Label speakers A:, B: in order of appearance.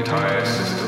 A: entire system.